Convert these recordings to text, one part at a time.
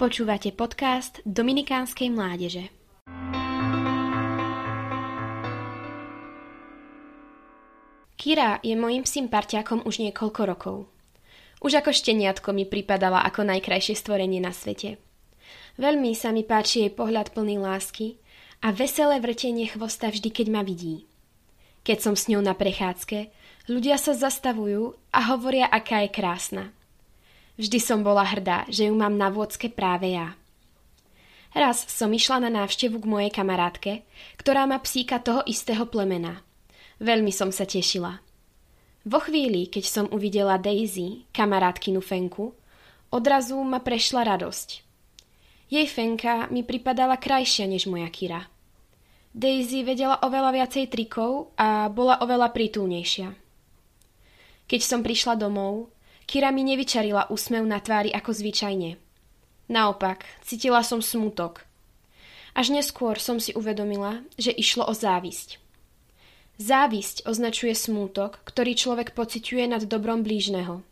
Počúvate podcast Dominikánskej mládeže. Kira je mojim psím parťákom už niekoľko rokov. Už ako šteniatko mi pripadala ako najkrajšie stvorenie na svete. Veľmi sa mi páči jej pohľad plný lásky a veselé vrtenie chvosta vždy, keď ma vidí. Keď som s ňou na prechádzke, ľudia sa zastavujú a hovoria, aká je krásna – Vždy som bola hrdá, že ju mám na vôdzke práve ja. Raz som išla na návštevu k mojej kamarátke, ktorá má psíka toho istého plemena. Veľmi som sa tešila. Vo chvíli, keď som uvidela Daisy, kamarátkinu Fenku, odrazu ma prešla radosť. Jej Fenka mi pripadala krajšia než moja Kira. Daisy vedela oveľa viacej trikov a bola oveľa prítulnejšia. Keď som prišla domov, Kira mi nevyčarila úsmev na tvári ako zvyčajne. Naopak, cítila som smutok. Až neskôr som si uvedomila, že išlo o závisť. Závisť označuje smútok, ktorý človek pociťuje nad dobrom blížneho.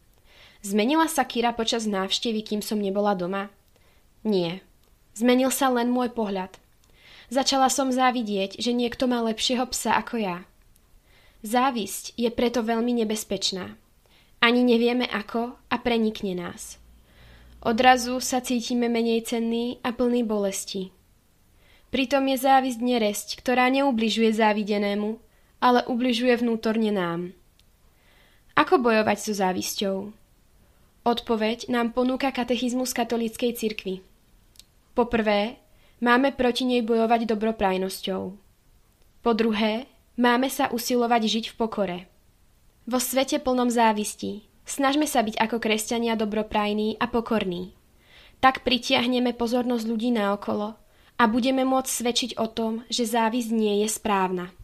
Zmenila sa Kira počas návštevy, kým som nebola doma? Nie. Zmenil sa len môj pohľad. Začala som závidieť, že niekto má lepšieho psa ako ja. Závisť je preto veľmi nebezpečná. Ani nevieme ako a prenikne nás. Odrazu sa cítime menej cenní a plný bolesti. Pritom je závisť neresť, ktorá neubližuje závidenému, ale ubližuje vnútorne nám. Ako bojovať so závisťou? Odpoveď nám ponúka katechizmus katolíckej cirkvi. Poprvé, máme proti nej bojovať dobroprajnosťou. Po druhé, máme sa usilovať žiť v pokore. Vo svete plnom závistí snažme sa byť ako kresťania dobroprajní a pokorní. Tak pritiahneme pozornosť ľudí naokolo a budeme môcť svedčiť o tom, že závisť nie je správna.